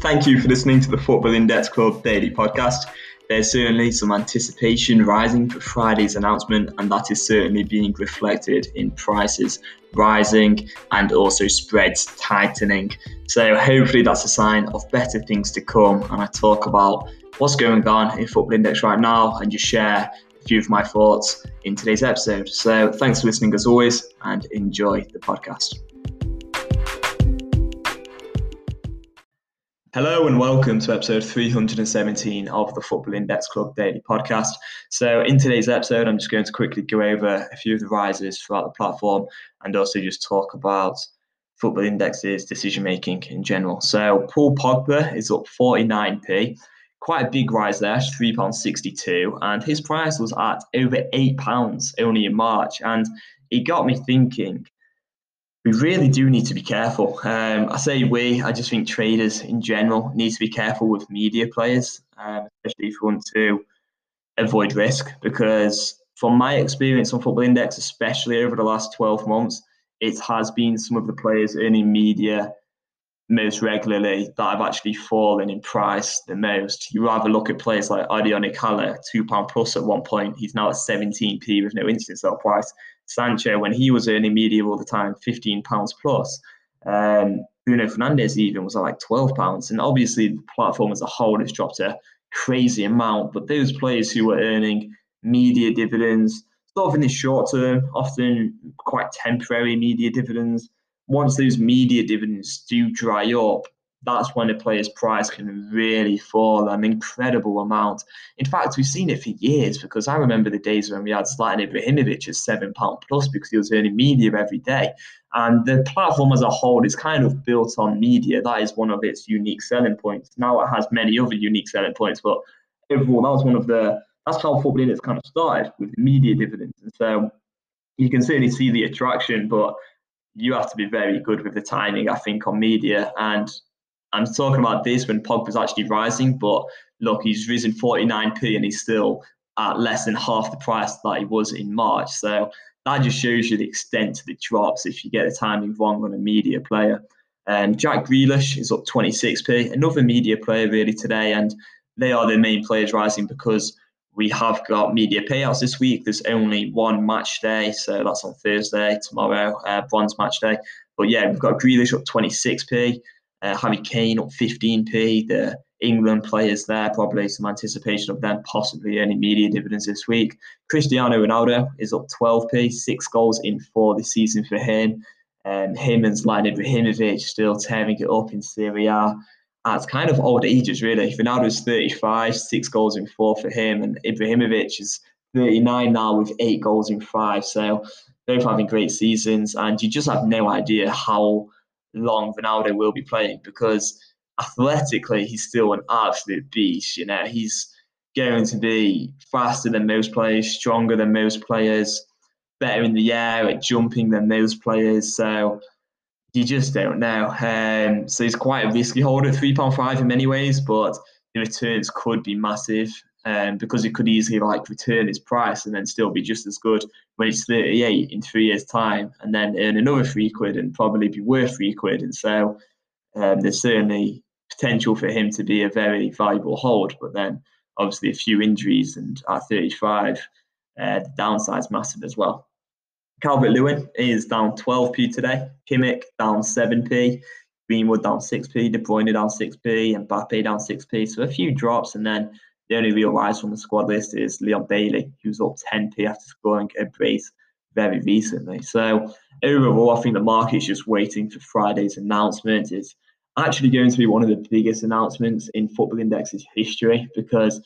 Thank you for listening to the Football Index Club daily podcast. There's certainly some anticipation rising for Friday's announcement, and that is certainly being reflected in prices rising and also spreads tightening. So, hopefully, that's a sign of better things to come. And I talk about what's going on in Football Index right now and just share a few of my thoughts in today's episode. So, thanks for listening as always, and enjoy the podcast. Hello and welcome to episode 317 of the Football Index Club Daily Podcast. So, in today's episode, I'm just going to quickly go over a few of the rises throughout the platform and also just talk about Football Index's decision making in general. So, Paul Pogba is up 49p, quite a big rise there, £3.62, and his price was at over £8 only in March. And it got me thinking we really do need to be careful. Um, I say we, I just think traders in general need to be careful with media players, um, especially if you want to avoid risk. Because from my experience on Football Index, especially over the last 12 months, it has been some of the players earning media most regularly that have actually fallen in price the most. You rather look at players like Adione Haller, £2 plus at one point. He's now at 17p with no instant sell price. Sancho, when he was earning media all the time, £15 plus. Um, Bruno Fernandes even was at like £12. And obviously, the platform as a whole has dropped a crazy amount. But those players who were earning media dividends, sort of in the short term, often quite temporary media dividends, once those media dividends do dry up, that's when a player's price can really fall an incredible amount. In fact, we've seen it for years because I remember the days when we had Zlatan Ibrahimovic at seven pound plus because he was earning media every day. And the platform as a whole is kind of built on media. That is one of its unique selling points. Now it has many other unique selling points, but overall, that was one of the that's how football index kind of started with media dividends. And so you can certainly see the attraction, but you have to be very good with the timing, I think, on media. And I'm talking about this when Pogba's actually rising, but look, he's risen 49p and he's still at less than half the price that he was in March. So that just shows you the extent to the drops if you get the timing wrong on a media player. Um, Jack Grealish is up 26p, another media player really today, and they are the main players rising because we have got media payouts this week. There's only one match day, so that's on Thursday, tomorrow, uh, bronze match day. But yeah, we've got Grealish up 26p, uh, Harry Kane up 15p. The England players there, probably some anticipation of them possibly earning media dividends this week. Cristiano Ronaldo is up 12p, six goals in four this season for him. Um, him and Zlatan Ibrahimovic still tearing it up in Serie A kind of old ages, really. Ronaldo's 35, six goals in four for him, and Ibrahimovic is 39 now with eight goals in five. So both having great seasons, and you just have no idea how long Ronaldo will be playing because athletically he's still an absolute beast. You know, he's going to be faster than most players, stronger than most players, better in the air at jumping than most players. So you just don't know. Um, so he's quite a risky holder, three pound five in many ways, but the returns could be massive um, because it could easily like return its price and then still be just as good when it's 38 in three years' time, and then earn another three quid and probably be worth three quid. And so um, there's certainly potential for him to be a very valuable hold, but then obviously a few injuries and at 35, uh, the downside's massive as well. Calvert Lewin is down 12p today. Kimmich down 7p. Greenwood down 6p. De Bruyne down 6p. And Mbappe down 6p. So a few drops. And then the only real rise from the squad list is Leon Bailey, who's up 10p after scoring a brace very recently. So overall, I think the market is just waiting for Friday's announcement. It's actually going to be one of the biggest announcements in Football Index's history because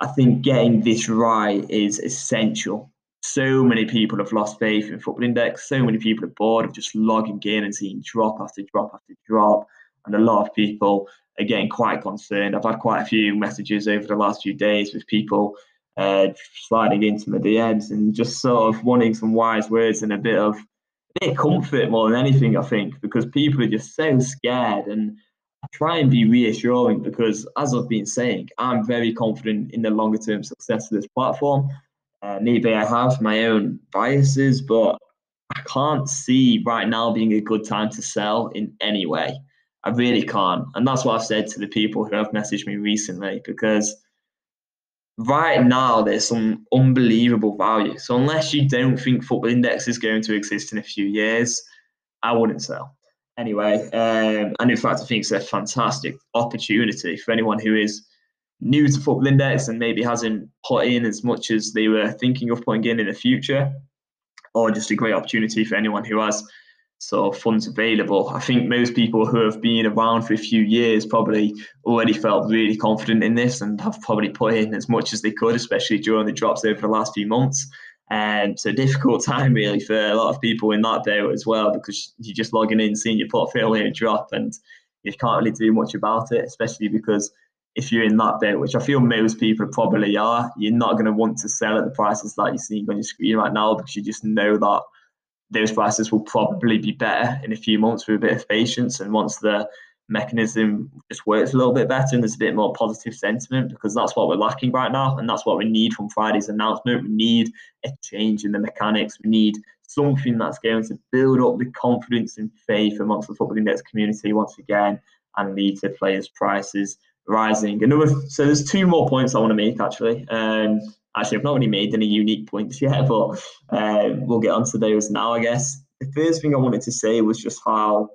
I think getting this right is essential so many people have lost faith in Football Index. So many people are bored of just logging in and seeing drop after drop after drop. And a lot of people getting quite concerned. I've had quite a few messages over the last few days with people uh, sliding into my DMs and just sort of wanting some wise words and a bit of a bit of comfort more than anything, I think, because people are just so scared. And I try and be reassuring because, as I've been saying, I'm very confident in the longer term success of this platform. Uh, maybe I have my own biases, but I can't see right now being a good time to sell in any way. I really can't. And that's what I've said to the people who have messaged me recently because right now there's some unbelievable value. So unless you don't think Football Index is going to exist in a few years, I wouldn't sell. Anyway, um, and in fact, I think it's a fantastic opportunity for anyone who is new to Football Index and maybe hasn't put in as much as they were thinking of putting in in the future, or just a great opportunity for anyone who has sort of funds available. I think most people who have been around for a few years probably already felt really confident in this and have probably put in as much as they could, especially during the drops over the last few months. And it's a difficult time really for a lot of people in that day as well because you're just logging in, seeing your portfolio drop, and you can't really do much about it, especially because if you're in that bit, which I feel most people probably are, you're not going to want to sell at the prices that you're seeing on your screen right now because you just know that those prices will probably be better in a few months with a bit of patience. And once the mechanism just works a little bit better and there's a bit more positive sentiment, because that's what we're lacking right now. And that's what we need from Friday's announcement. We need a change in the mechanics. We need something that's going to build up the confidence and faith amongst the football index community once again and lead to players' prices rising. Another, so there's two more points I want to make actually. Um, actually, I've not really made any unique points yet, but um, we'll get onto those now, I guess. The first thing I wanted to say was just how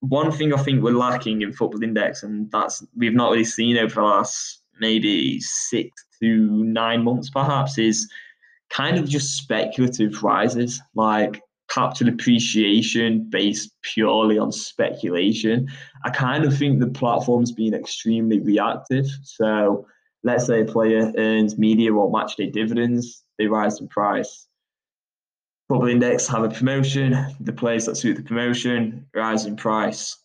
one thing I think we're lacking in Football Index, and that's we've not really seen over the last maybe six to nine months, perhaps, is kind of just speculative rises, like capital appreciation based purely on speculation. I kind of think the platform's been extremely reactive. So let's say a player earns media or matchday dividends, they rise in price. Football Index have a promotion, the players that suit the promotion rise in price.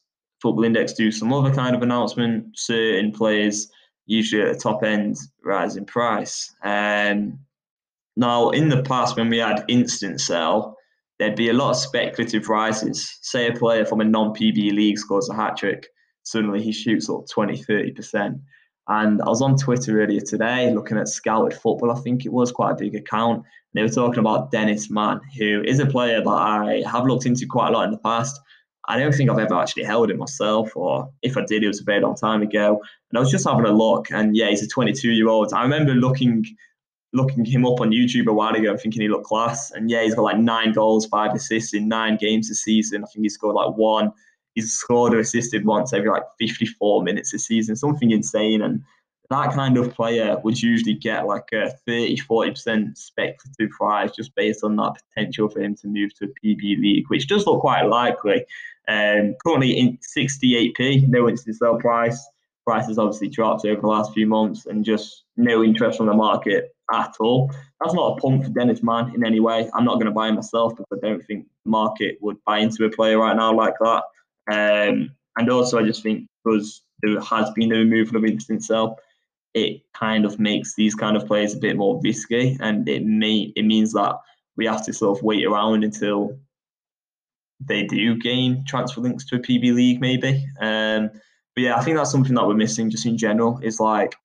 Football Index do some other kind of announcement, certain players, usually at the top end, rise in price. Um, now, in the past, when we had instant sell, there'd be a lot of speculative rises. Say a player from a non PB league scores a hat trick, suddenly he shoots up 20, 30%. And I was on Twitter earlier today looking at Scouted Football, I think it was quite a big account. They were talking about Dennis Man, who is a player that I have looked into quite a lot in the past. I don't think I've ever actually held it myself, or if I did, it was a very long time ago. And I was just having a look, and yeah, he's a 22 year old. I remember looking looking him up on YouTube a while ago and thinking he looked class. And yeah, he's got like nine goals, five assists in nine games this season. I think he scored like one he's scored or assisted once every like 54 minutes a season, something insane. And that kind of player would usually get like a 30, 40% speculative prize just based on that potential for him to move to a PB league, which does look quite likely. Um, currently in 68p, no interest instant sell price. Price has obviously dropped over the last few months and just no interest on the market at all. That's not a pump for Dennis Man in any way. I'm not going to buy him myself because I don't think the market would buy into a player right now like that. Um, and also, I just think because there has been the removal of instant sell, it kind of makes these kind of players a bit more risky, and it may it means that we have to sort of wait around until they do gain transfer links to a PB league, maybe. Um, but yeah, I think that's something that we're missing just in general. Is like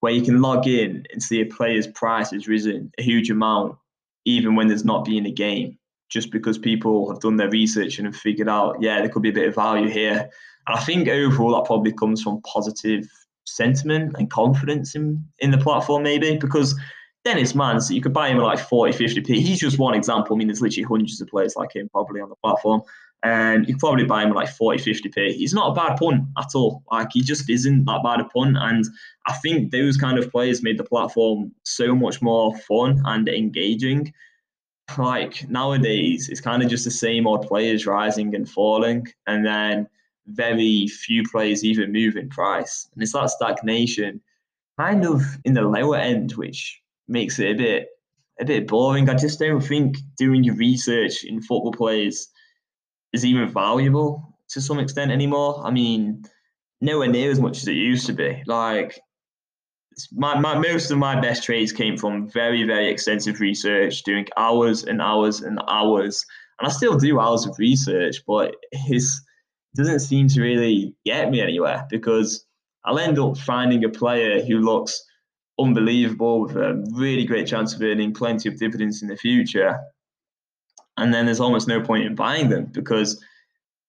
where you can log in and see a player's price has risen a huge amount, even when there's not been a game just because people have done their research and have figured out, yeah, there could be a bit of value here. And I think overall that probably comes from positive sentiment and confidence in, in the platform, maybe, because Dennis Man, so you could buy him at like 40, 50p. He's just one example. I mean, there's literally hundreds of players like him probably on the platform. And you could probably buy him at like 40, 50p. He's not a bad punt at all. Like, he just isn't that bad a punt. And I think those kind of players made the platform so much more fun and engaging like nowadays it's kind of just the same old players rising and falling and then very few players even move in price. And it's that stagnation kind of in the lower end which makes it a bit a bit boring. I just don't think doing your research in football players is even valuable to some extent anymore. I mean nowhere near as much as it used to be. Like my, my most of my best trades came from very very extensive research doing hours and hours and hours. And i still do hours of research but it doesn't seem to really get me anywhere because i'll end up finding a player who looks unbelievable with a really great chance of earning plenty of dividends in the future. And then there's almost no point in buying them because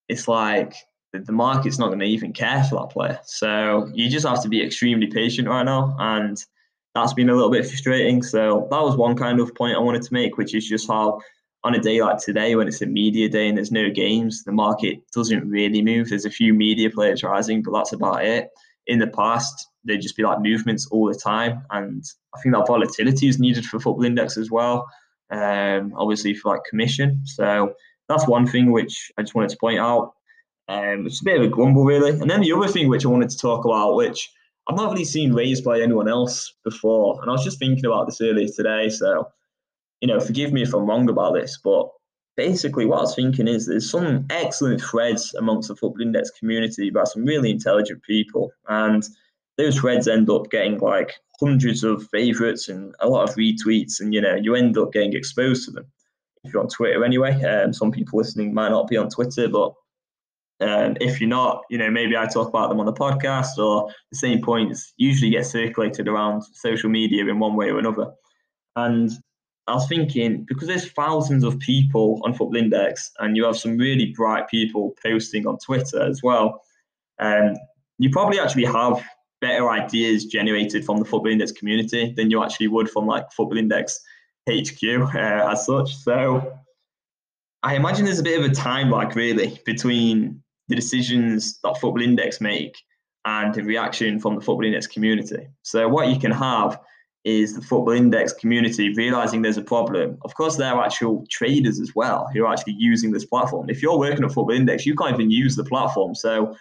it's like the market's not going to even care for that player. So you just have to be extremely patient right now. And that's been a little bit frustrating. So that was one kind of point I wanted to make, which is just how on a day like today, when it's a media day and there's no games, the market doesn't really move. There's a few media players rising, but that's about it. In the past, there'd just be like movements all the time. And I think that volatility is needed for Football Index as well. Um, obviously for like commission. So that's one thing which I just wanted to point out. Um, it's a bit of a grumble, really. And then the other thing which I wanted to talk about, which I've not really seen raised by anyone else before, and I was just thinking about this earlier today. So, you know, forgive me if I'm wrong about this, but basically what I was thinking is there's some excellent threads amongst the Football Index community by some really intelligent people, and those threads end up getting like hundreds of favorites and a lot of retweets, and you know, you end up getting exposed to them. If you're on Twitter anyway, um, some people listening might not be on Twitter, but um, if you're not, you know, maybe I talk about them on the podcast or the same points usually get circulated around social media in one way or another. And I was thinking, because there's thousands of people on Football Index and you have some really bright people posting on Twitter as well, um, you probably actually have better ideas generated from the Football Index community than you actually would from like Football Index HQ uh, as such. So I imagine there's a bit of a time lag really between the decisions that Football Index make and the reaction from the Football Index community. So what you can have is the Football Index community realizing there's a problem. Of course, they're actual traders as well who are actually using this platform. If you're working at Football Index, you can't even use the platform. So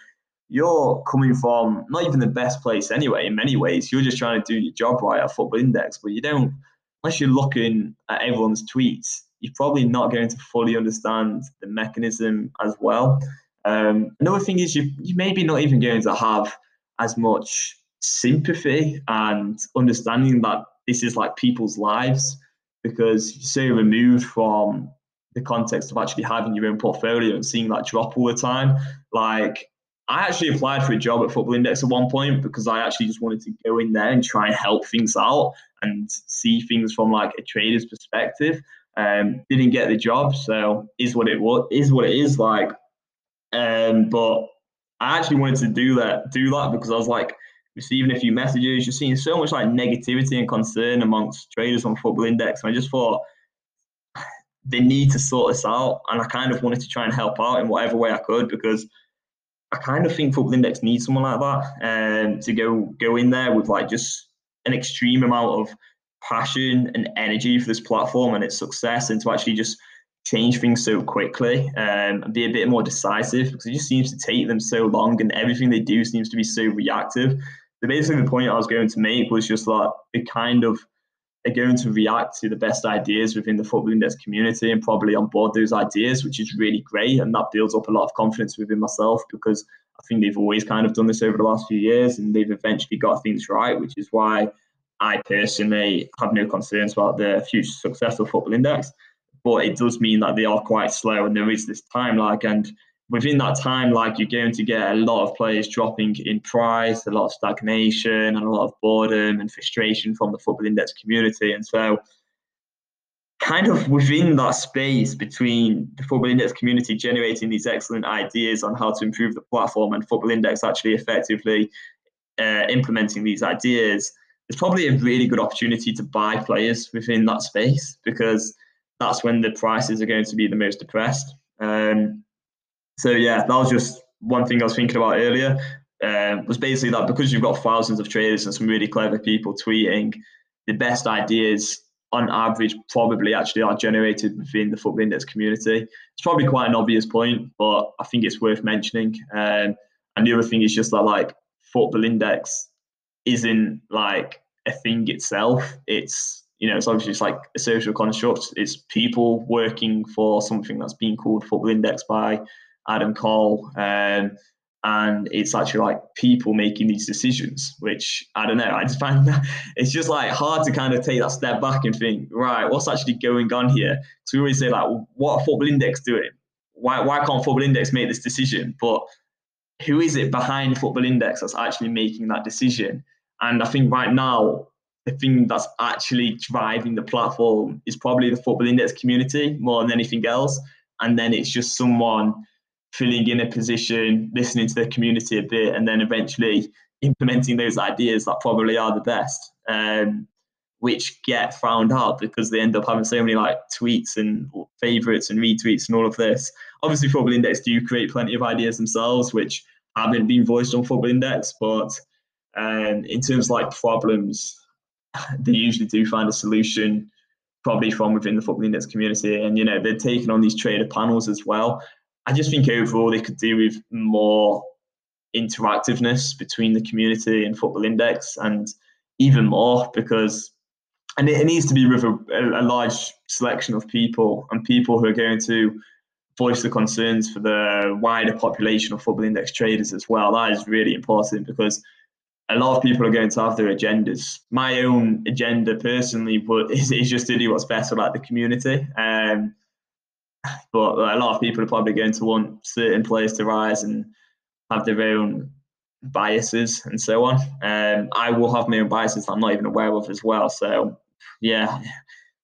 you're coming from not even the best place anyway, in many ways. You're just trying to do your job right at Football Index, but you don't, unless you're looking at everyone's tweets, you're probably not going to fully understand the mechanism as well. Um, another thing is you you maybe not even going to have as much sympathy and understanding that this is like people's lives because you're so removed from the context of actually having your own portfolio and seeing that drop all the time. Like I actually applied for a job at Football Index at one point because I actually just wanted to go in there and try and help things out and see things from like a trader's perspective. Um, didn't get the job, so is what it was. Is what it is. Like um, but I actually wanted to do that, do that because I was like receiving a few messages. You're seeing so much like negativity and concern amongst traders on Football Index, and I just thought they need to sort this out. And I kind of wanted to try and help out in whatever way I could because I kind of think Football Index needs someone like that um, to go go in there with like just an extreme amount of passion and energy for this platform and its success, and to actually just change things so quickly um, and be a bit more decisive because it just seems to take them so long and everything they do seems to be so reactive. So basically, the point I was going to make was just that it kind of are going to react to the best ideas within the football index community and probably on board those ideas, which is really great. And that builds up a lot of confidence within myself because I think they've always kind of done this over the last few years and they've eventually got things right, which is why I personally have no concerns about the future success of football index but it does mean that they are quite slow and there is this time lag. And within that time lag, you're going to get a lot of players dropping in price, a lot of stagnation, and a lot of boredom and frustration from the football index community. And so, kind of within that space between the football index community generating these excellent ideas on how to improve the platform and football index actually effectively uh, implementing these ideas, there's probably a really good opportunity to buy players within that space because that's when the prices are going to be the most depressed. Um, so yeah, that was just one thing I was thinking about earlier. Um, was basically that because you've got thousands of traders and some really clever people tweeting, the best ideas on average probably actually are generated within the football index community. It's probably quite an obvious point, but I think it's worth mentioning. Um, and the other thing is just that like football index isn't like a thing itself. It's you know, it's obviously it's like a social construct. It's people working for something that's being called Football Index by Adam Cole. Um, and it's actually like people making these decisions, which I don't know. I just find that it's just like hard to kind of take that step back and think, right, what's actually going on here? So we always say like, what are Football Index doing? Why why can't Football Index make this decision? But who is it behind Football Index that's actually making that decision? And I think right now the thing that's actually driving the platform is probably the football index community more than anything else. And then it's just someone filling in a position, listening to the community a bit, and then eventually implementing those ideas that probably are the best, um, which get found out because they end up having so many like tweets and favorites and retweets and all of this. Obviously, Football Index do create plenty of ideas themselves, which haven't been voiced on Football Index, but um, in terms of like problems, they usually do find a solution probably from within the Football Index community. And, you know, they're taking on these trader panels as well. I just think overall they could do with more interactiveness between the community and Football Index and even more because and it, needs to be with a, a, large selection of people and people who are going to voice the concerns for the wider population of Football Index traders as well. That is really important because a lot of people are going to have their agendas. My own agenda personally, but is, is just to do what's best for like the community. Um, but a lot of people are probably going to want certain players to rise and have their own biases and so on. Um, I will have my own biases that I'm not even aware of as well. So yeah,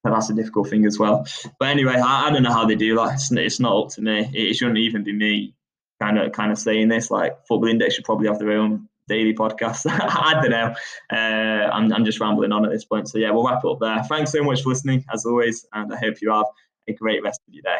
that's a difficult thing as well. But anyway, I, I don't know how they do that. It's, it's not up to me. It, it shouldn't even be me kind of kind of saying this. Like Football Index should probably have their own daily podcast. I don't know. Uh, I'm, I'm just rambling on at this point. So yeah, we'll wrap up there. Thanks so much for listening as always, and I hope you have a great rest of your day.